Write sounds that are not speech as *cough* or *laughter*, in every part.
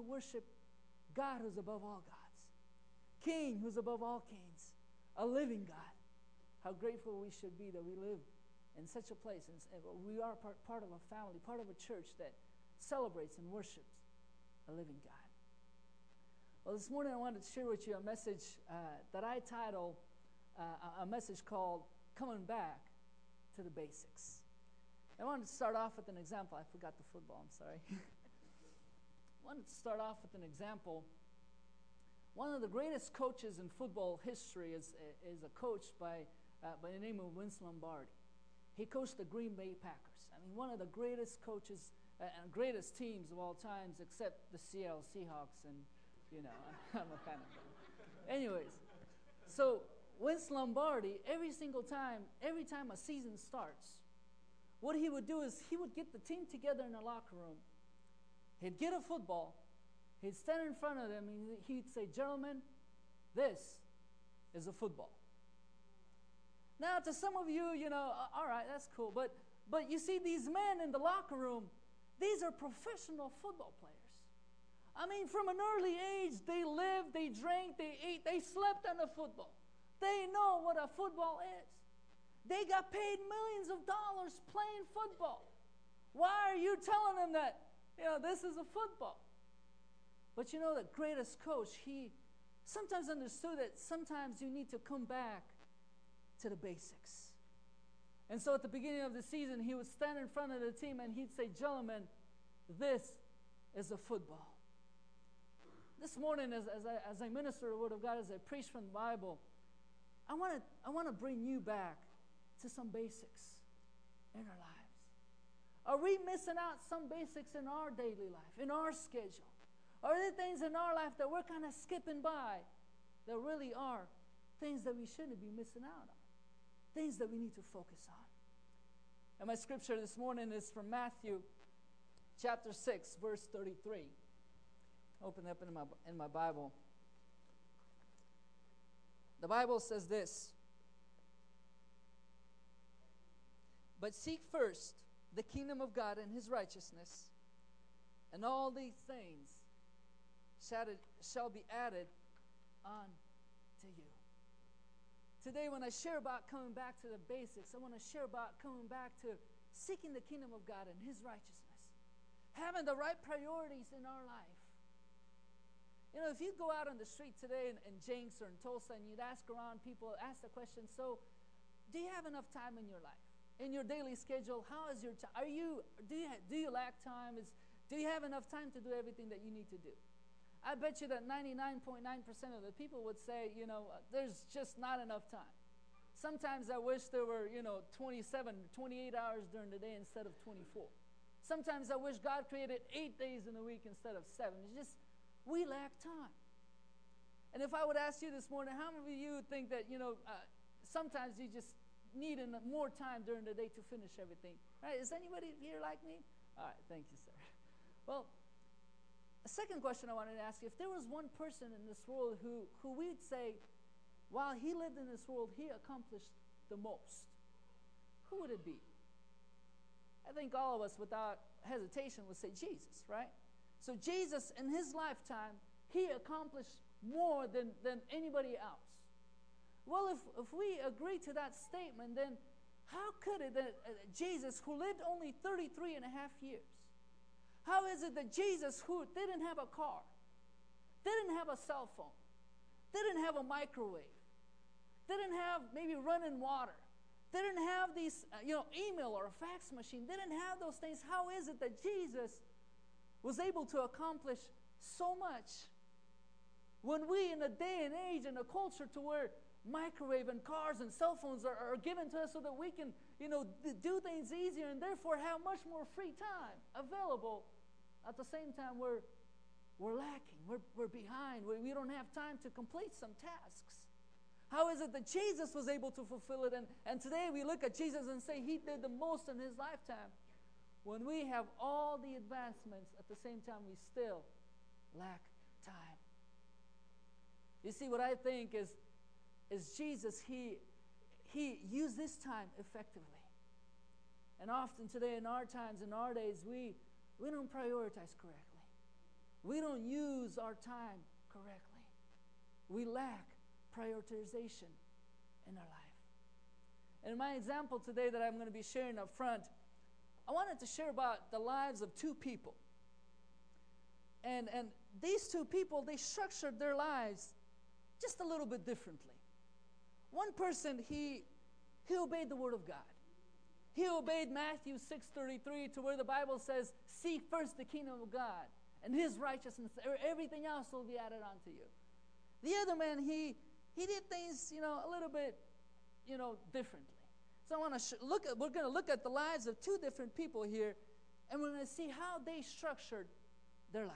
to worship God who's above all gods, King who's above all kings, a living God. How grateful we should be that we live in such a place. And we are part, part of a family, part of a church that celebrates and worships a living God. Well, this morning I wanted to share with you a message uh, that I title uh, a message called Coming Back to the Basics. I wanted to start off with an example. I forgot the football, I'm sorry. *laughs* I wanted to start off with an example. One of the greatest coaches in football history is, is a coach by, uh, by the name of Vince Lombardi. He coached the Green Bay Packers. I mean, one of the greatest coaches uh, and greatest teams of all times, except the Seattle Seahawks. And, you know, *laughs* I'm a fan of them. Anyways, so Vince Lombardi, every single time, every time a season starts, what he would do is he would get the team together in the locker room. He'd get a football. He'd stand in front of them and he'd say, Gentlemen, this is a football. Now, to some of you, you know, all right, that's cool. But, but you see, these men in the locker room, these are professional football players. I mean, from an early age, they lived, they drank, they ate, they slept on the football. They know what a football is. They got paid millions of dollars playing football. Why are you telling them that, you know, this is a football? But you know, the greatest coach, he sometimes understood that sometimes you need to come back to the basics. And so at the beginning of the season, he would stand in front of the team and he'd say, Gentlemen, this is a football. This morning, as, as, I, as I minister the Word of God, as I preach from the Bible, I want to I wanna bring you back to some basics in our lives. Are we missing out some basics in our daily life, in our schedule? Are there things in our life that we're kind of skipping by that really are things that we shouldn't be missing out on? Things that we need to focus on. And my scripture this morning is from Matthew chapter 6, verse 33. Open up in my, in my Bible. The Bible says this But seek first the kingdom of God and his righteousness, and all these things shall, be added on to you. Today, when I share about coming back to the basics, I want to share about coming back to seeking the kingdom of God and his righteousness, having the right priorities in our life. You know, if you go out on the street today in, in Jenks or in Tulsa and you'd ask around people, ask the question, so do you have enough time in your life? In your daily schedule, how is your time? Are you, do you, do you lack time? Is, do you have enough time to do everything that you need to do? I bet you that 99.9% of the people would say, you know, there's just not enough time. Sometimes I wish there were, you know, 27, 28 hours during the day instead of 24. Sometimes I wish God created eight days in a week instead of seven. It's just, we lack time. And if I would ask you this morning, how many of you think that, you know, uh, sometimes you just needing more time during the day to finish everything. Right? Is anybody here like me? All right, thank you, sir. Well, a second question I wanted to ask you if there was one person in this world who, who we'd say, while he lived in this world, he accomplished the most, who would it be? I think all of us, without hesitation, would say Jesus, right? So, Jesus, in his lifetime, he accomplished more than, than anybody else. Well, if, if we agree to that statement, then how could it that uh, Jesus, who lived only 33 and a half years, how is it that Jesus, who didn't have a car, didn't have a cell phone, didn't have a microwave, didn't have maybe running water, didn't have these, uh, you know, email or a fax machine, didn't have those things, how is it that Jesus was able to accomplish so much when we, in a day and age and a culture to where microwave and cars and cell phones are, are given to us so that we can, you know, do things easier and therefore have much more free time available. At the same time, we're, we're lacking, we're, we're behind, we, we don't have time to complete some tasks. How is it that Jesus was able to fulfill it? And, and today we look at Jesus and say he did the most in his lifetime. When we have all the advancements, at the same time, we still lack time. You see, what I think is is Jesus, he, he used this time effectively. And often today, in our times, in our days, we, we don't prioritize correctly. we don't use our time correctly. We lack prioritization in our life. And in my example today that I'm going to be sharing up front, I wanted to share about the lives of two people. And, and these two people, they structured their lives just a little bit differently. One person, he, he obeyed the word of God. He obeyed Matthew 6:33 to where the Bible says, "Seek first the kingdom of God and his righteousness, everything else will be added unto you." The other man, he he did things, you know, a little bit, you know, differently. So I want to sh- look at we're going to look at the lives of two different people here and we're going to see how they structured their life.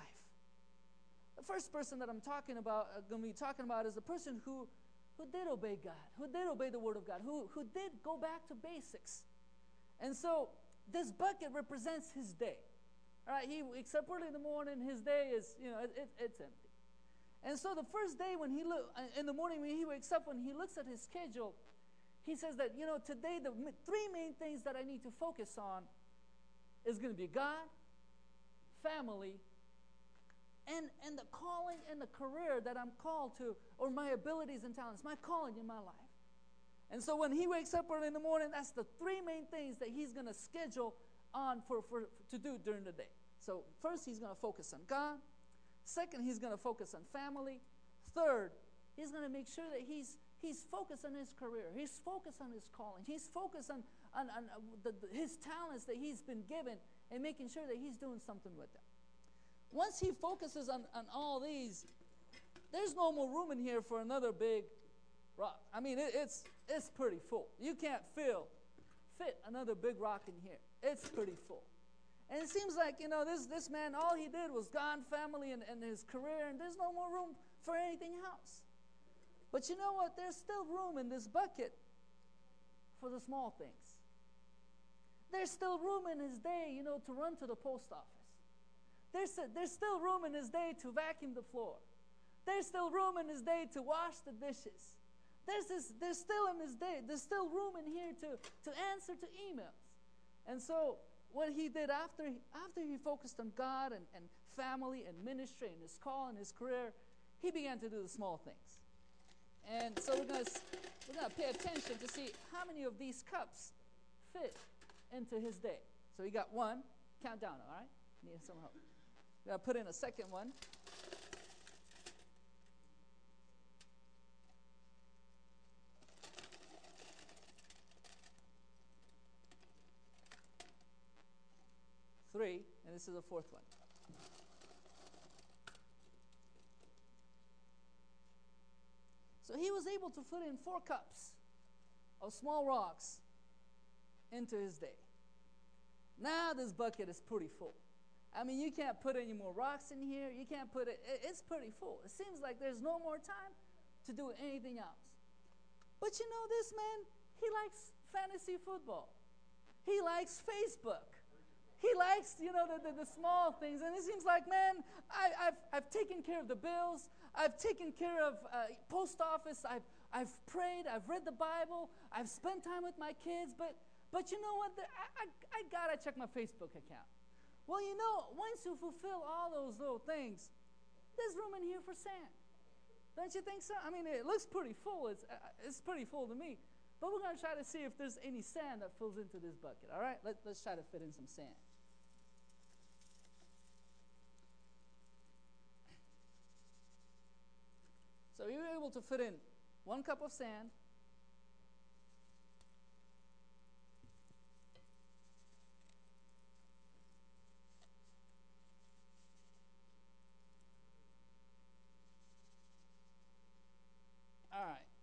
The first person that I'm talking about, uh, going to be talking about, is the person who, who did obey God, who did obey the Word of God, who, who did go back to basics. And so this bucket represents his day. All right, he wakes up early in the morning, his day is, you know, it, it, it's empty. And so the first day when he look uh, in the morning when he wakes up, when he looks at his schedule, he says that, you know, today the three main things that I need to focus on is going to be God, family, and, and the calling and the career that I'm called to, or my abilities and talents, my calling in my life. And so when he wakes up early in the morning, that's the three main things that he's going to schedule on for, for, to do during the day. So first, he's going to focus on God. Second, he's going to focus on family. Third, he's going to make sure that he's he's focused on his career. He's focused on his calling. He's focused on, on, on uh, the, the, his talents that he's been given and making sure that he's doing something with them. Once he focuses on, on all these, there's no more room in here for another big rock. I mean, it, it's, it's pretty full. You can't fill, fit another big rock in here. It's pretty full. And it seems like, you know, this, this man, all he did was gone family and, and his career, and there's no more room for anything else. But you know what? There's still room in this bucket for the small things. There's still room in his day, you know, to run to the post office. There's, there's still room in his day to vacuum the floor. There's still room in his day to wash the dishes. There's, this, there's still in his day, there's still room in here to, to answer to emails. And so what he did after, after he focused on God and, and family and ministry and his call and his career, he began to do the small things. And so we're going we're gonna pay attention to see how many of these cups fit into his day. So he got one. Count down, all right? Need some help. To put in a second one. Three, and this is the fourth one. So he was able to put in four cups of small rocks into his day. Now this bucket is pretty full. I mean, you can't put any more rocks in here. You can't put it, it's pretty full. It seems like there's no more time to do anything else. But you know, this man, he likes fantasy football, he likes Facebook. He likes, you know, the, the, the small things. And it seems like, man, I, have I've taken care of the bills. I've taken care of uh, post office. I've, I've prayed. I've read the Bible. I've spent time with my kids. But, but you know what? I, I, I got to check my Facebook account. Well, you know, once you fulfill all those little things, there's room in here for sand. Don't you think so? I mean, it looks pretty full. It's, uh, it's pretty full to me. But we're going to try to see if there's any sand that fills into this bucket. All right? Let, let's try to fit in some sand. So you were able to fit in one cup of sand,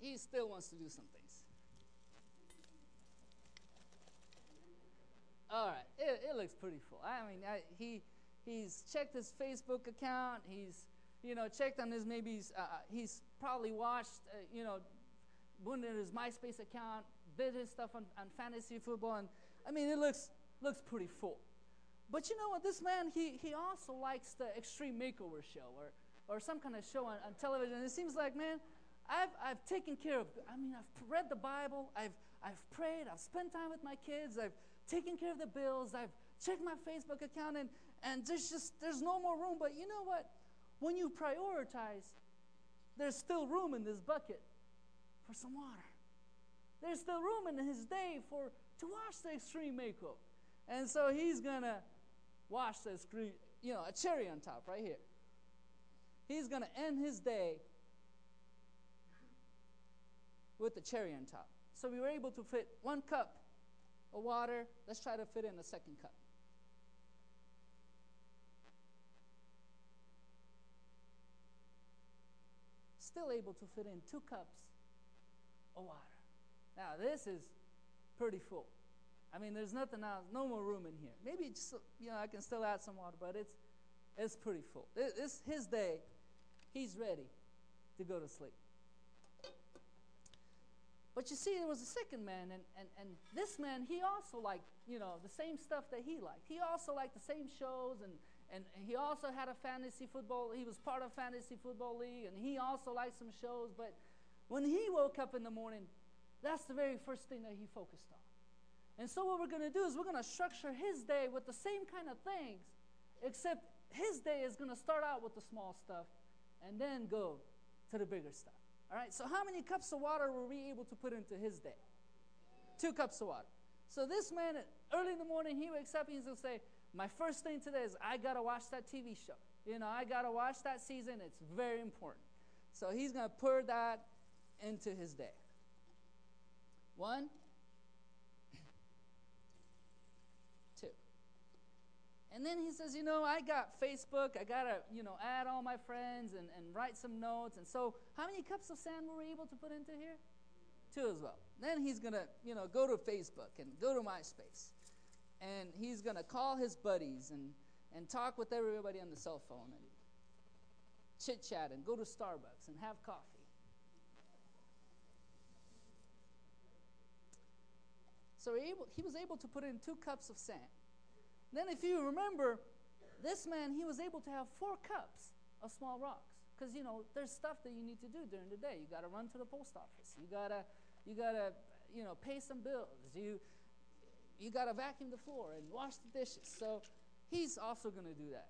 he still wants to do some things. All right, it, it looks pretty full. I mean, I, he he's checked his Facebook account. He's you know checked on his maybe he's, uh, he's probably watched uh, you know in his MySpace account, did his stuff on, on fantasy football, and I mean it looks looks pretty full. But you know what? This man he he also likes the Extreme Makeover show or or some kind of show on, on television. It seems like man, I've, I've taken care of, I mean, I've read the Bible, I've, I've prayed, I've spent time with my kids, I've taken care of the bills, I've checked my Facebook account, and, and there's just there's no more room. But you know what? When you prioritize, there's still room in this bucket for some water. There's still room in his day for to wash the extreme makeover. And so he's gonna wash the extreme, you know, a cherry on top right here. He's gonna end his day with the cherry on top. So we were able to fit one cup of water. Let's try to fit in a second cup. Still able to fit in two cups of water. Now, this is pretty full. I mean, there's nothing else, no more room in here. Maybe just, you know, I can still add some water, but it's, it's pretty full. It's his day. He's ready to go to sleep. But you see, there was a second man, and, and, and this man, he also liked, you know, the same stuff that he liked. He also liked the same shows, and, and he also had a fantasy football, he was part of fantasy football league, and he also liked some shows. But when he woke up in the morning, that's the very first thing that he focused on. And so what we're going to do is we're going to structure his day with the same kind of things, except his day is going to start out with the small stuff and then go to the bigger stuff. All right, so how many cups of water were we able to put into his day? Two cups of water. So this man, early in the morning, he wakes up and he's going to say, My first thing today is I got to watch that TV show. You know, I got to watch that season. It's very important. So he's going to pour that into his day. One, two. And then he says, you know, I got Facebook. I got to, you know, add all my friends and, and write some notes. And so, how many cups of sand were we able to put into here? Two as well. Then he's going to, you know, go to Facebook and go to MySpace. And he's going to call his buddies and, and talk with everybody on the cell phone and chit chat and go to Starbucks and have coffee. So he, he was able to put in two cups of sand. Then, if you remember, this man, he was able to have four cups of small rocks. Because, you know, there's stuff that you need to do during the day. You got to run to the post office. You got to, you got to, you know, pay some bills. You, you got to vacuum the floor and wash the dishes. So he's also going to do that.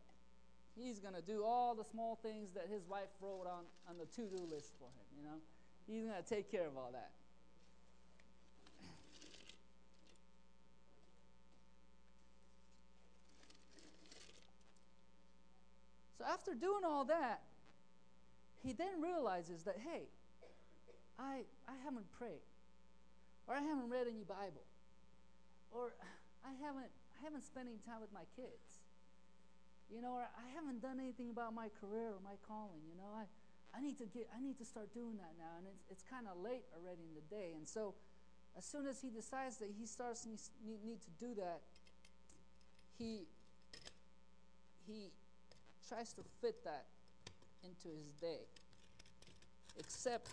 He's going to do all the small things that his wife wrote on, on the to-do list for him, you know. He's going to take care of all that. After doing all that, he then realizes that, hey, I, I haven't prayed, or I haven't read any Bible, or I haven't, I haven't spent any time with my kids, you know, or I haven't done anything about my career or my calling, you know. I, I need to get, I need to start doing that now, and it's, it's kind of late already in the day. And so, as soon as he decides that he starts need, need to do that, he he tries to fit that into his day. Except,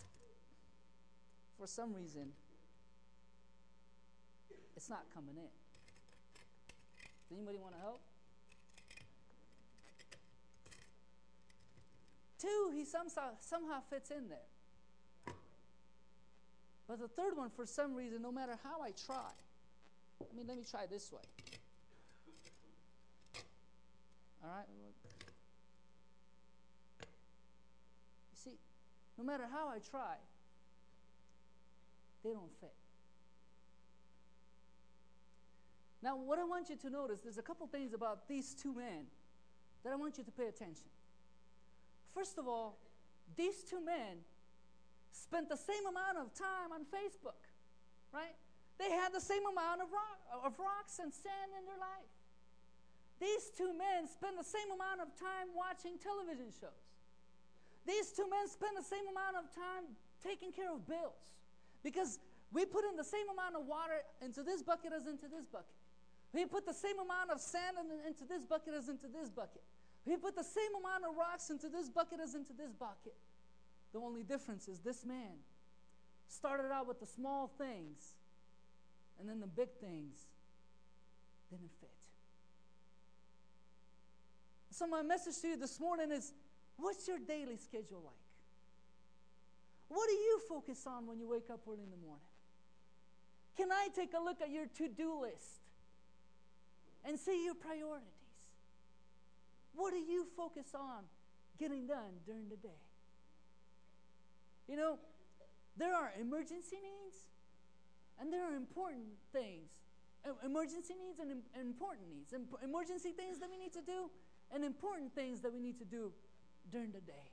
for some reason, it's not coming in. Does anybody want to help? Two, he somehow, somehow fits in there. But the third one, for some reason, no matter how I try, I mean, let me try this way. All right? See, no matter how I try, they don't fit. Now, what I want you to notice, there's a couple things about these two men that I want you to pay attention. First of all, these two men spent the same amount of time on Facebook, right? They had the same amount of, rock, of rocks and sand in their life. These two men spent the same amount of time watching television shows. These two men spend the same amount of time taking care of bills because we put in the same amount of water into this bucket as into this bucket. We put the same amount of sand into this bucket as into this bucket. We put the same amount of rocks into this bucket as into this bucket. The only difference is this man started out with the small things, and then the big things didn't fit. So, my message to you this morning is What's your daily schedule like? What do you focus on when you wake up early in the morning? Can I take a look at your to do list and see your priorities? What do you focus on getting done during the day? You know, there are emergency needs and there are important things. Emergency needs and important needs. Emergency things that we need to do and important things that we need to do during the day.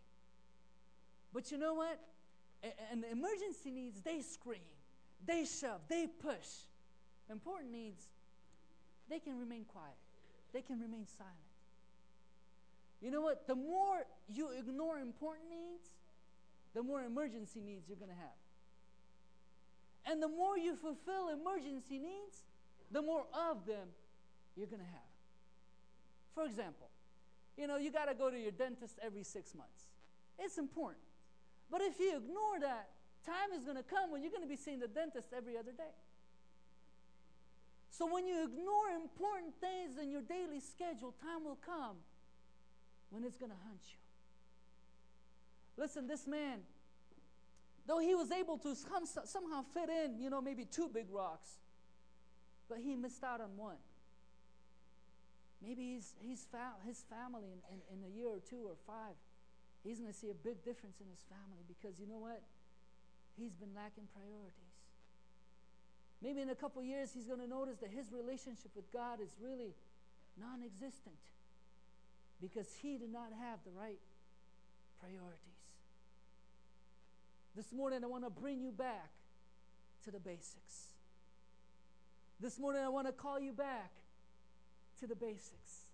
But you know what? And the emergency needs, they scream, they shove, they push. Important needs, they can remain quiet, they can remain silent. You know what? The more you ignore important needs, the more emergency needs you're going to have. And the more you fulfill emergency needs, the more of them you're going to have. For example, you know, you got to go to your dentist every six months. It's important. But if you ignore that, time is going to come when you're going to be seeing the dentist every other day. So when you ignore important things in your daily schedule, time will come when it's going to hunt you. Listen, this man, though he was able to somehow fit in, you know, maybe two big rocks, but he missed out on one. Maybe he's, he's fa- his family in, in, in a year or two or five, he's going to see a big difference in his family because you know what? He's been lacking priorities. Maybe in a couple years, he's going to notice that his relationship with God is really non existent because he did not have the right priorities. This morning, I want to bring you back to the basics. This morning, I want to call you back to the basics.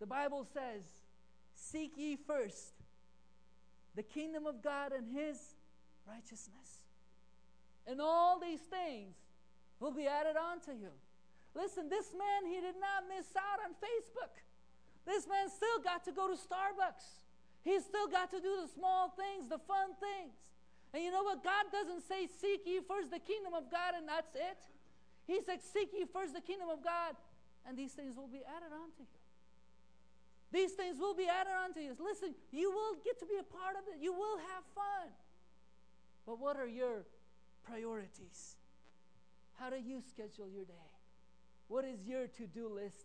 The Bible says, Seek ye first the kingdom of God and his righteousness. And all these things will be added onto you. Listen, this man, he did not miss out on Facebook. This man still got to go to Starbucks. He still got to do the small things, the fun things. And you know what? God doesn't say, Seek ye first the kingdom of God and that's it. He said, Seek ye first the kingdom of God, and these things will be added unto you. These things will be added unto you. Listen, you will get to be a part of it. You will have fun. But what are your priorities? How do you schedule your day? What is your to-do list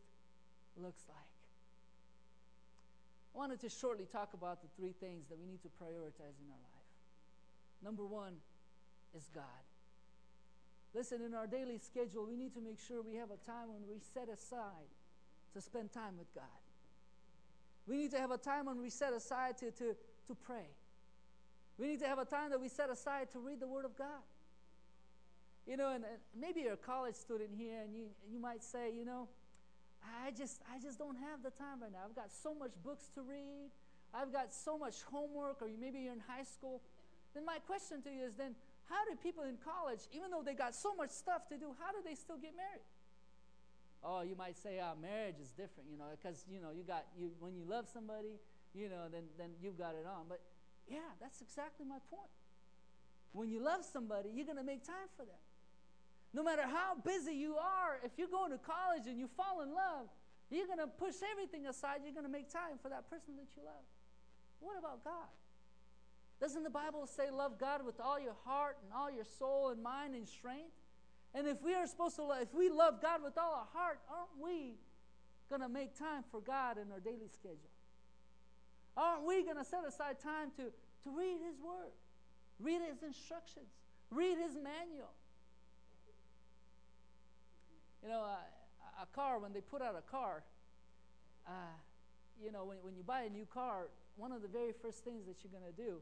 looks like? I wanted to shortly talk about the three things that we need to prioritize in our life. Number one is God. Listen, in our daily schedule, we need to make sure we have a time when we set aside to spend time with God. We need to have a time when we set aside to, to, to pray. We need to have a time that we set aside to read the Word of God. You know, and, and maybe you're a college student here and you, you might say, you know, I just, I just don't have the time right now. I've got so much books to read. I've got so much homework, or maybe you're in high school. Then my question to you is then, how do people in college, even though they got so much stuff to do, how do they still get married? Oh, you might say, oh, marriage is different, you know, because, you know, you got, you, when you love somebody, you know, then, then you've got it on. But yeah, that's exactly my point. When you love somebody, you're going to make time for them. No matter how busy you are, if you're going to college and you fall in love, you're going to push everything aside. You're going to make time for that person that you love. What about God? Doesn't the Bible say, love God with all your heart and all your soul and mind and strength? And if we are supposed to, love, if we love God with all our heart, aren't we going to make time for God in our daily schedule? Aren't we going to set aside time to, to read His Word, read His instructions, read His manual? You know, uh, a car, when they put out a car, uh, you know, when, when you buy a new car, one of the very first things that you're going to do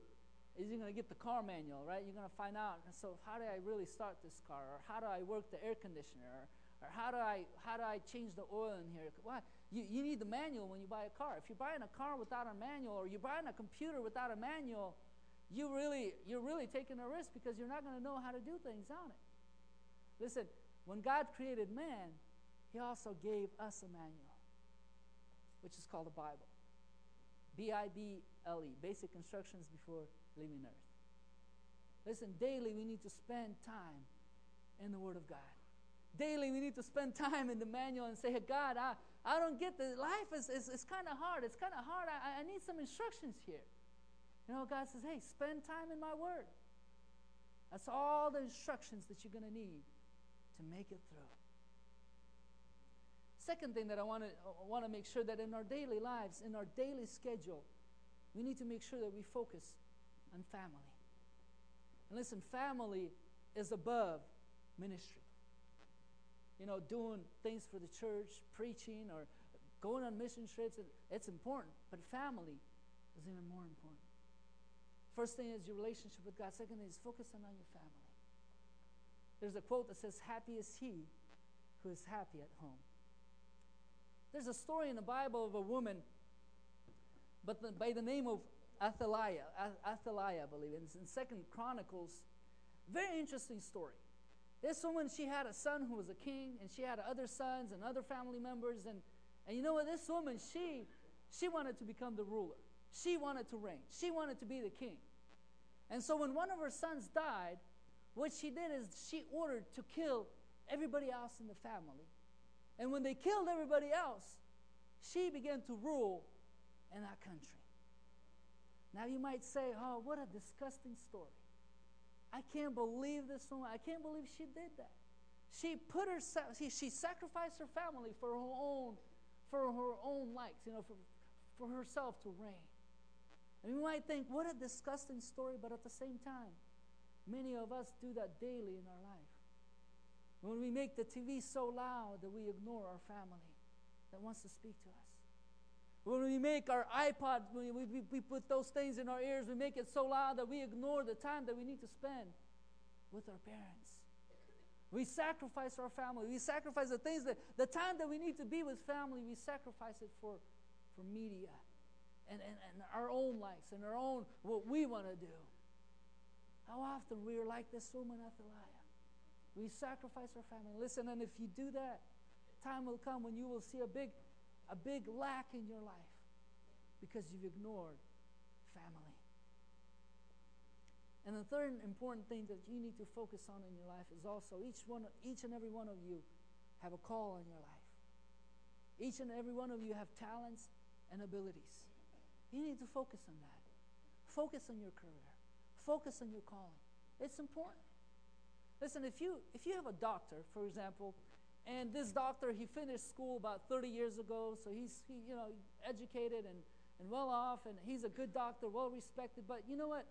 is you're going to get the car manual, right? You're going to find out, so how do I really start this car? Or how do I work the air conditioner? Or, or how, do I, how do I change the oil in here? Why? You, you need the manual when you buy a car. If you're buying a car without a manual or you're buying a computer without a manual, you really, you're really taking a risk because you're not going to know how to do things on it. Listen, when God created man, he also gave us a manual, which is called the Bible. B I B L E, basic instructions before leaving earth. Listen, daily we need to spend time in the Word of God. Daily we need to spend time in the manual and say, hey, God, I, I don't get the life is, is, is kind of hard. It's kind of hard. I, I need some instructions here. You know, God says, hey, spend time in my Word. That's all the instructions that you're going to need to make it through. second thing that I want to want to make sure that in our daily lives, in our daily schedule, we need to make sure that we focus on family. And listen, family is above ministry. You know, doing things for the church, preaching, or going on mission trips, it's important. But family is even more important. First thing is your relationship with God. Second is focusing on your family. There's a quote that says, Happy is he who is happy at home. There's a story in the Bible of a woman but by the name of Athaliah, Athaliah, I believe, it's in Second Chronicles. Very interesting story. This woman, she had a son who was a king, and she had other sons and other family members, and and you know what? This woman, she she wanted to become the ruler. She wanted to reign. She wanted to be the king. And so when one of her sons died, what she did is she ordered to kill everybody else in the family. And when they killed everybody else, she began to rule in that country. Now you might say, oh, what a disgusting story. I can't believe this woman. I can't believe she did that. She put herself, she, she sacrificed her family for her own, for her own likes, you know, for, for herself to reign. And you might think, what a disgusting story, but at the same time, many of us do that daily in our life. When we make the TV so loud that we ignore our family that wants to speak to us. When we make our iPod, we, we, we put those things in our ears, we make it so loud that we ignore the time that we need to spend with our parents. We sacrifice our family. We sacrifice the things that, the time that we need to be with family, we sacrifice it for, for media and, and, and our own likes and our own, what we want to do. How often we are like this woman, Athaliah. We sacrifice our family. Listen, and if you do that, time will come when you will see a big a big lack in your life because you've ignored family. And the third important thing that you need to focus on in your life is also each one each and every one of you have a call in your life. Each and every one of you have talents and abilities. You need to focus on that. Focus on your career. Focus on your calling. It's important. Listen, if you if you have a doctor, for example, and this doctor, he finished school about 30 years ago, so he's he, you know educated and, and well off, and he's a good doctor, well respected. But you know what?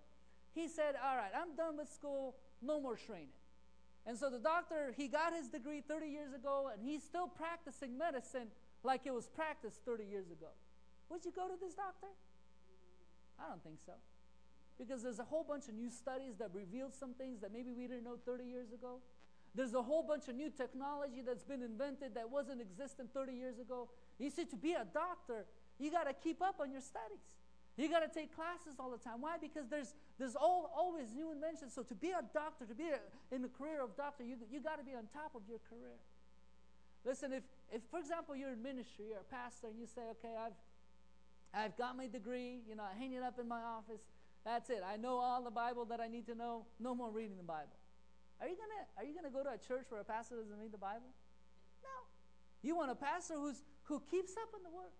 He said, "All right, I'm done with school. No more training." And so the doctor, he got his degree 30 years ago, and he's still practicing medicine like it was practiced 30 years ago. Would you go to this doctor? I don't think so. Because there's a whole bunch of new studies that revealed some things that maybe we didn't know 30 years ago. There's a whole bunch of new technology that's been invented that wasn't existent 30 years ago. You see, to be a doctor, you got to keep up on your studies. You got to take classes all the time. Why? Because there's there's all, always new inventions. So to be a doctor, to be a, in the career of doctor, you you got to be on top of your career. Listen, if if for example you're in ministry, you're a pastor, and you say, okay, I've I've got my degree, you know, I hang it up in my office. That's it. I know all the Bible that I need to know. No more reading the Bible. Are you gonna Are you gonna go to a church where a pastor doesn't read the Bible? No. You want a pastor who's who keeps up in the Word.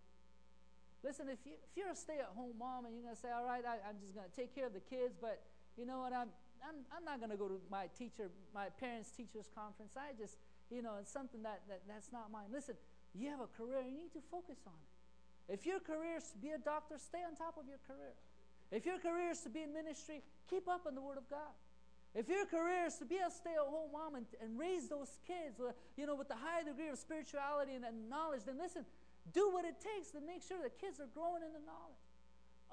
Listen, if you if you're a stay-at-home mom and you're gonna say, "All right, I, I'm just gonna take care of the kids," but you know what? I'm I'm, I'm not gonna go to my teacher, my parents' teachers conference. I just you know it's something that, that that's not mine. Listen, you have a career. You need to focus on it. If your career is to be a doctor, stay on top of your career. If your career is to be in ministry, keep up on the Word of God. If your career is to be a stay-at-home mom and, and raise those kids, you know, with a high degree of spirituality and, and knowledge, then listen, do what it takes to make sure the kids are growing in the knowledge.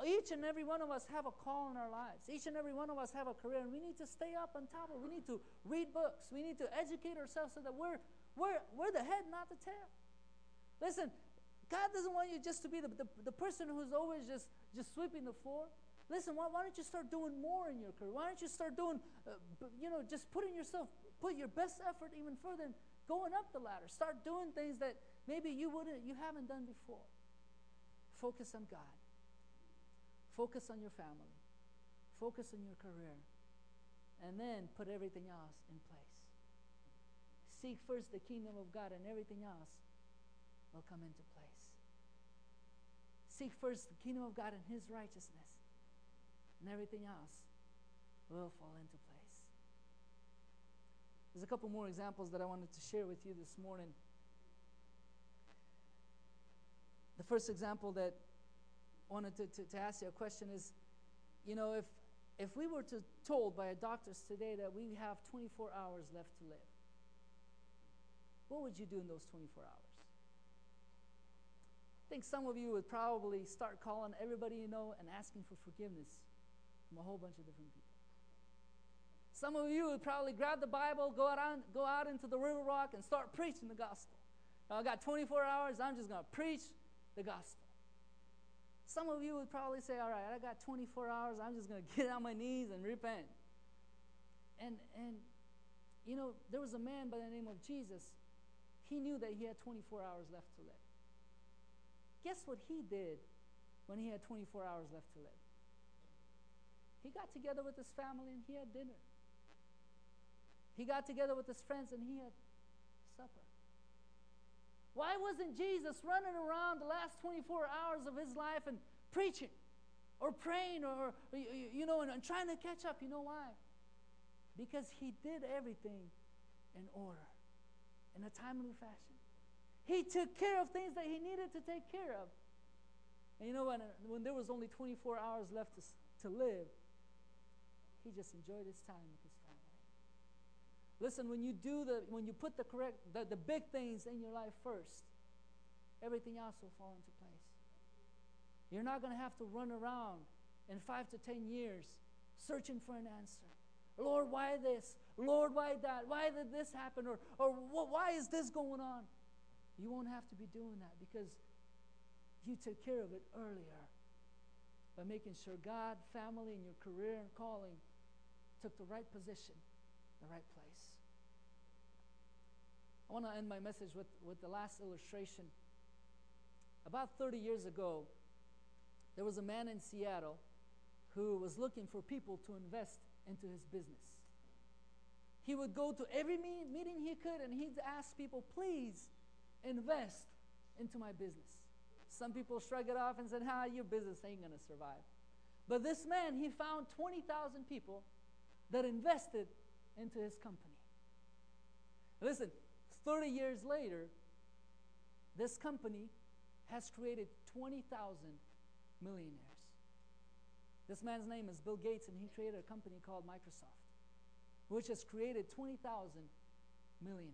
Each and every one of us have a call in our lives. Each and every one of us have a career, and we need to stay up on top of it. We need to read books. We need to educate ourselves so that we're, we're, we're the head, not the tail. Listen, God doesn't want you just to be the, the, the person who's always just, just sweeping the floor. Listen, why, why, don't you start doing more in your career? Why don't you start doing, uh, you know, just putting yourself, put your best effort even further and going up the ladder. Start doing things that maybe you wouldn't, you haven't done before. Focus on God. Focus on your family. Focus on your career. And then put everything else in place. Seek first the kingdom of God, and everything else will come into place. Seek first the kingdom of God and his righteousness and everything else will fall into place. There's a couple more examples that I wanted to share with you this morning. The first example that I wanted to, to, to ask you a question is you know, if, if we were to, told by a doctors today that we have 24 hours left to live, what would you do in those 24 hours? I think some of you would probably start calling everybody you know and asking for forgiveness from a whole bunch of different people. Some of you would probably grab the Bible, go out, on, go out into the River Rock, and start preaching the gospel. Now, I got 24 hours, I'm just going to preach the gospel. Some of you would probably say, All right, I got 24 hours, I'm just going *laughs* to get on my knees and repent. And, and, you know, there was a man by the name of Jesus. He knew that he had 24 hours left to live. Guess what he did when he had 24 hours left to live? He got together with his family and he had dinner. He got together with his friends and he had supper. Why wasn't Jesus running around the last 24 hours of his life and preaching or praying or, you know, and, trying to catch up? You know why? Because he did everything in order, in a timely fashion. He took care of things that he needed to take care of. And you know, when, when there was only 24 hours left to, to live, he just enjoyed his time with his family. Listen, when you do the, when you put the correct, the, the big things in your life first, everything else will fall into place. You're not going to have to run around in five to ten years searching for an answer. Lord, why this? Lord, why that? Why did this happen? Or, or why is this going on? You won't have to be doing that because you took care of it earlier by making sure God, family, and your career and calling took the right position, the right place. I want to end my message with, with the last illustration. About 30 years ago, there was a man in Seattle who was looking for people to invest into his business. He would go to every meeting he could and he'd ask people, please invest into my business. Some people shrug it off and said, "Ha, your business ain't going to survive." But this man, he found 20,000 people that invested into his company. Listen, 30 years later, this company has created 20,000 millionaires. This man's name is Bill Gates, and he created a company called Microsoft, which has created 20,000 millionaires.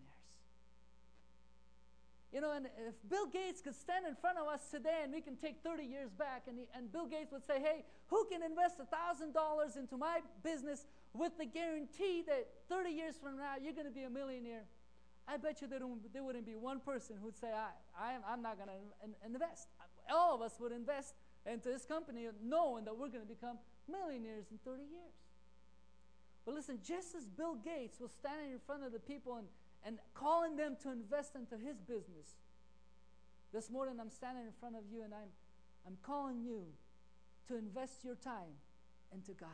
You know, and if Bill Gates could stand in front of us today and we can take 30 years back, and, he, and Bill Gates would say, Hey, who can invest $1,000 into my business with the guarantee that 30 years from now you're going to be a millionaire? I bet you there, there wouldn't be one person who'd say, I, I, I'm not going to invest. All of us would invest into this company knowing that we're going to become millionaires in 30 years. But listen, just as Bill Gates was standing in front of the people and and calling them to invest into his business. This morning I'm standing in front of you and I'm, I'm calling you to invest your time into God.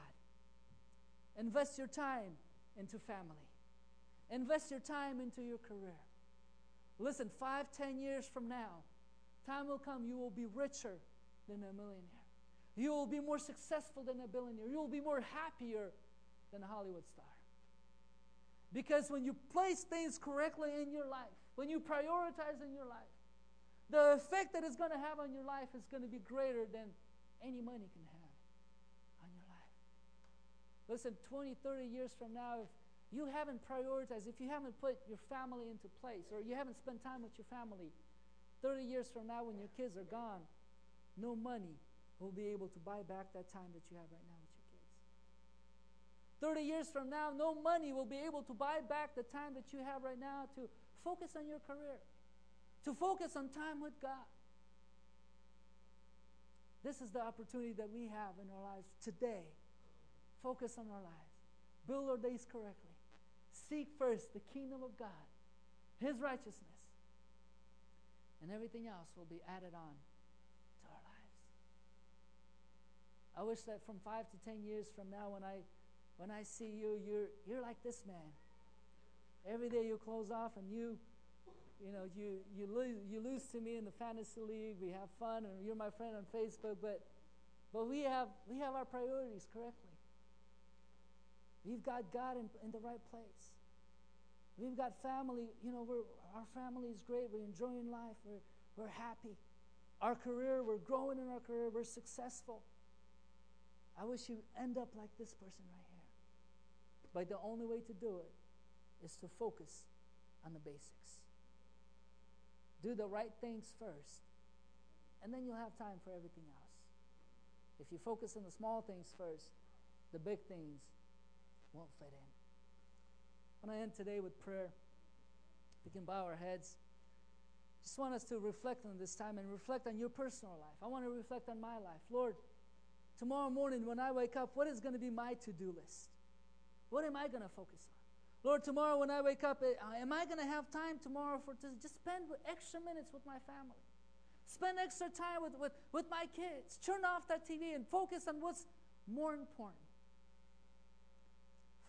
Invest your time into family. Invest your time into your career. Listen, five, ten years from now, time will come you will be richer than a millionaire. You will be more successful than a billionaire. You will be more happier than a Hollywood star. Because when you place things correctly in your life, when you prioritize in your life, the effect that it's going to have on your life is going to be greater than any money can have. Listen, 20, 30 years from now, if you haven't prioritized, if you haven't put your family into place, or you haven't spent time with your family, 30 years from now, when your kids are gone, no money will be able to buy back that time that you have right now with your kids. 30 years from now, no money will be able to buy back the time that you have right now to focus on your career, to focus on time with God. This is the opportunity that we have in our lives today. Focus on our lives, build our days correctly, seek first the kingdom of God, His righteousness, and everything else will be added on to our lives. I wish that from five to ten years from now, when I when I see you, you're, you're like this man. Every day you close off and you, you know, you, you, lose, you lose to me in the fantasy league. We have fun and you're my friend on Facebook, but, but we, have, we have our priorities correctly. We've got God in, in the right place. We've got family, you know, we're, our family is great. We're enjoying life. We're, we're happy. our career, we're growing in our career, we're successful. I wish you end up like this person right here. But the only way to do it is to focus on the basics. Do the right things first, and then you'll have time for everything else. If you focus on the small things first, the big things won't fit in. When I end today with prayer, we can bow our heads. Just want us to reflect on this time and reflect on your personal life. I want to reflect on my life. Lord, tomorrow morning when I wake up, what is going to be my to do list? What am I going to focus on? Lord, tomorrow when I wake up, eh, am I going to have time tomorrow for to just spend extra minutes with my family? Spend extra time with, with, with my kids. Turn off that TV and focus on what's more important.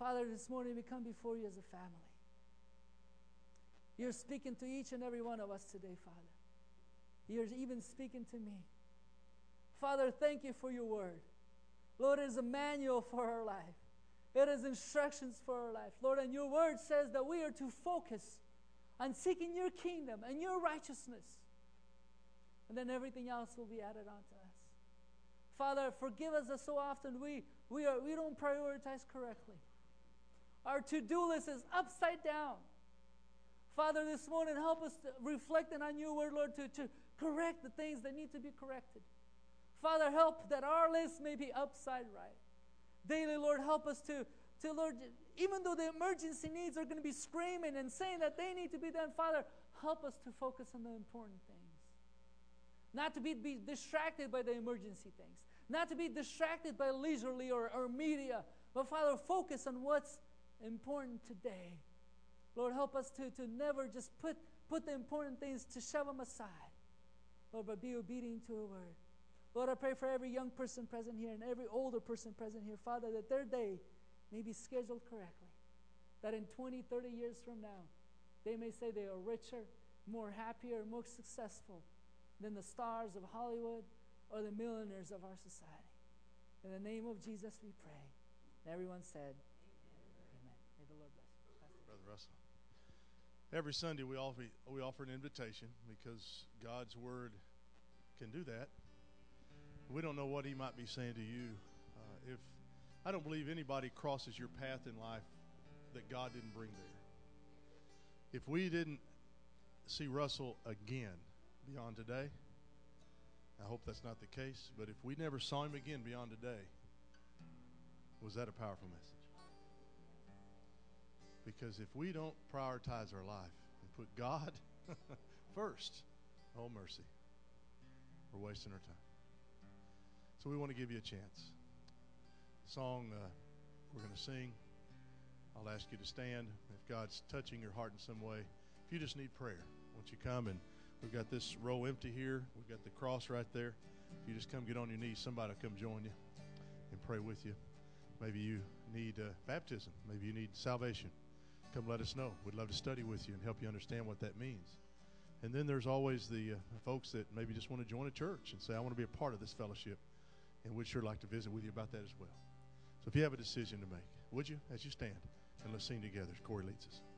Father, this morning we come before you as a family. You're speaking to each and every one of us today, Father. You're even speaking to me. Father, thank you for your word. Lord, it is a manual for our life. It is instructions for our life. Lord, and your word says that we are to focus on seeking your kingdom and your righteousness. And then everything else will be added on to us. Father, forgive us that so often we, we, are, we don't prioritize correctly. Our to do list is upside down. Father, this morning, help us to reflecting on your word, Lord, to, to correct the things that need to be corrected. Father, help that our list may be upside right. Daily, Lord, help us to, to Lord, even though the emergency needs are going to be screaming and saying that they need to be done, Father, help us to focus on the important things. Not to be, be distracted by the emergency things, not to be distracted by leisurely or, or media, but Father, focus on what's important today. Lord, help us to, to never just put, put the important things, to shove them aside. Lord, but be obedient to your word. Lord, I pray for every young person present here and every older person present here, Father, that their day may be scheduled correctly. That in 20, 30 years from now, they may say they are richer, more happier, more successful than the stars of Hollywood or the millionaires of our society. In the name of Jesus, we pray. And everyone said, Amen. May the Lord bless Every Sunday we offer, we offer an invitation because God's Word can do that. We don't know what He might be saying to you. Uh, if I don't believe anybody crosses your path in life that God didn't bring there. If we didn't see Russell again beyond today, I hope that's not the case, but if we never saw him again beyond today, was that a powerful message? Because if we don't prioritize our life and put God *laughs* first, oh mercy, we're wasting our time. So we want to give you a chance. Song uh, we're going to sing, I'll ask you to stand. If God's touching your heart in some way, if you just need prayer, won't you come and we've got this row empty here. We've got the cross right there. If you just come get on your knees, somebody will come join you and pray with you. Maybe you need uh, baptism. Maybe you need salvation. Come let us know. We'd love to study with you and help you understand what that means. And then there's always the uh, folks that maybe just want to join a church and say, I want to be a part of this fellowship. And we'd sure like to visit with you about that as well. So if you have a decision to make, would you, as you stand, and let's sing together as Corey leads us.